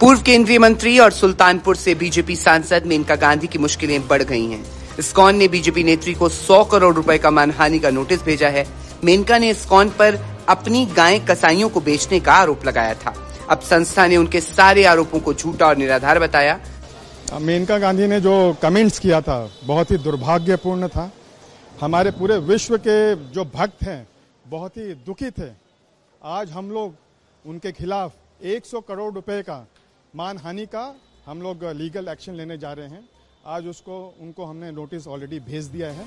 पूर्व केंद्रीय मंत्री और सुल्तानपुर से बीजेपी सांसद मेनका गांधी की मुश्किलें बढ़ गई हैं। इस्कॉन ने बीजेपी नेत्री को 100 करोड़ रुपए का मानहानि का नोटिस भेजा है। मेनका ने इस्कॉन पर अपनी गाय कसाईयों को बेचने का आरोप लगाया था। अब संस्था ने उनके सारे आरोपों को झूठा और निराधार बताया। मेनका गांधी ने जो कमेंट्स किया था, बहुत ही दुर्भाग्यपूर्ण था। हमारे पूरे विश्व के जो भक्त हैं, बहुत ही दुखी थे। आज हम लोग उनके खिलाफ 100 करोड़ रुपए का मानहानि का हम लोग लीगल एक्शन लेने जा रहे हैं। आज उसको, उनको हमने नोटिस ऑलरेडी भेज दिया है।